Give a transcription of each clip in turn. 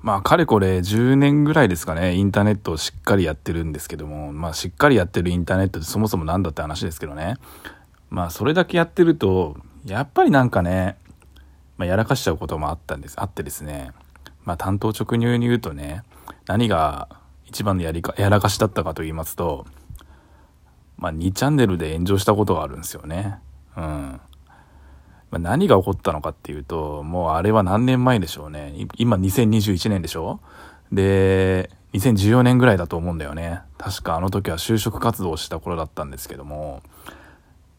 まあ、かれこれ10年ぐらいですかね、インターネットをしっかりやってるんですけども、まあ、しっかりやってるインターネットってそもそも何だって話ですけどね。まあ、それだけやってると、やっぱりなんかね、まあ、やらかしちゃうこともあったんです、あってですね。まあ、担当直入に言うとね、何が一番のやりか、やらかしだったかと言いますと、まあ、2チャンネルで炎上したことがあるんですよね。うん。まあ、何が起こったのかっていうと、もうあれは何年前でしょうね。今2021年でしょ？で、2014年ぐらいだと思うんだよね。確かあの時は就職活動をした頃だったんですけども、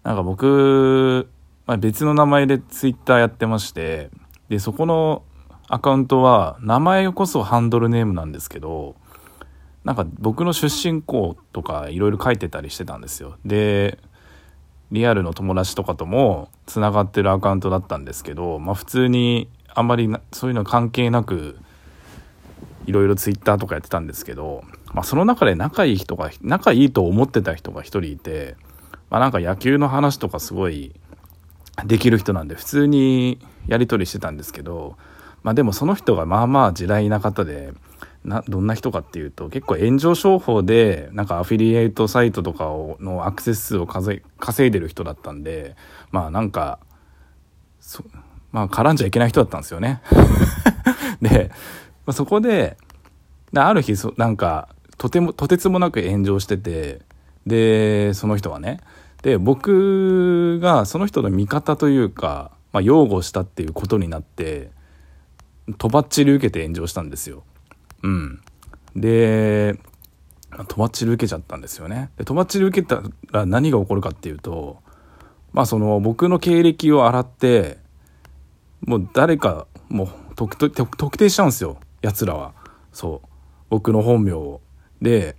なんか僕、まあ、別の名前でツイッターやってまして、で、そこのアカウントは、名前こそハンドルネームなんですけど、なんか僕の出身校とかいろいろ書いてたりしてたんですよ。で、リアルの友達とかともつながってるアカウントだったんですけど、まあ、普通にあんまりそういうの関係なくいろいろツイッターとかやってたんですけど、まあ、その中で仲いい人が仲いいと思ってた人が一人いて、まあ、なんか野球の話とかすごいできる人なんで普通にやり取りしてたんですけど、まあ、でもその人がまあまあ地雷な方でなどんな人かっていうと結構炎上商法でなんかアフィリエイトサイトとかをのアクセス数を稼いでる人だったんでまあなんかそまあ絡んじゃいけない人だったんですよね で、まあ、そこである日そなんかとてもとてつもなく炎上しててでその人はねで僕がその人の味方というか、まあ、擁護したっていうことになってとばっちり受けて炎上したんですよ。うん。で、とばっちり受けちゃったんですよね。で、とばっちり受けたら何が起こるかっていうと、まあその僕の経歴を洗って、もう誰か、もう特特定しちゃうんですよ。奴らは。そう。僕の本名を。で、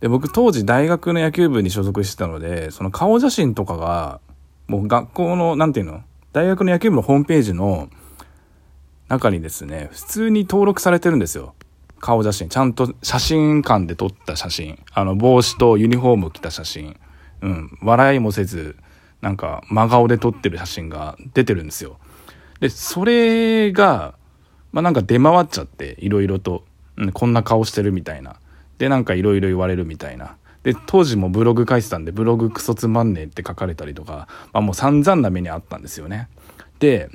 で、僕当時大学の野球部に所属してたので、その顔写真とかが、もう学校の、なんていうの？大学の野球部のホームページの中にですね、普通に登録されてるんですよ。顔写真、ちゃんと写真館で撮った写真、あの、帽子とユニフォーム着た写真、うん、笑いもせず、なんか、真顔で撮ってる写真が出てるんですよ。で、それが、まあ、なんか出回っちゃって、いろいろと、うん、こんな顔してるみたいな。で、なんかいろいろ言われるみたいな。で、当時もブログ書いてたんで、ブログクソつまんねえって書かれたりとか、まあもう散々な目にあったんですよね。で、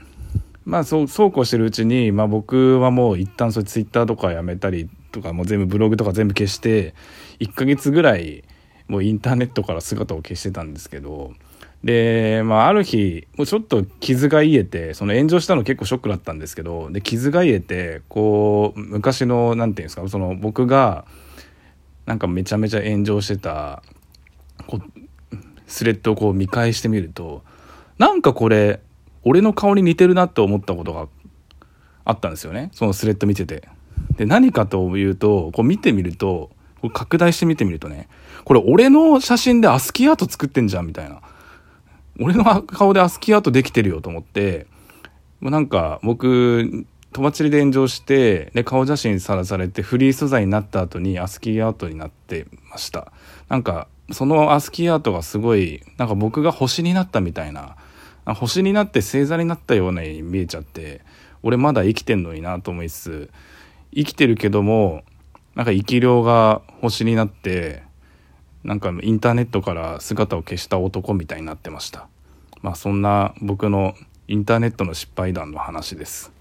まあそうそうこうしてるうちに、まあ、僕はもう一旦そうツイッターとかやめたりとかもう全部ブログとか全部消して1ヶ月ぐらいもうインターネットから姿を消してたんですけどで、まあ、ある日もうちょっと傷が癒えてその炎上したの結構ショックだったんですけどで傷が癒えてこう昔の何て言うんですかその僕がなんかめちゃめちゃ炎上してたこうスレッドをこう見返してみるとなんかこれ俺の顔に似てるなって思ったことがあったんですよね。そのスレッド見てて。で、何かというと、こう見てみると、こ拡大して見てみるとね、これ俺の写真でアスキーアート作ってんじゃんみたいな。俺の顔でアスキーアートできてるよと思って、もうなんか僕、とばちりで炎上して、で、顔写真さらされてフリー素材になった後にアスキーアートになってました。なんか、そのアスキーアートがすごい、なんか僕が星になったみたいな、星になって星座になったようなに見えちゃって俺まだ生きてんのになと思いつつ生きてるけどもなんか生き量が星になってなんかインターネットから姿を消した男みたいになってました。まあそんな僕のインターネットの失敗談の話です。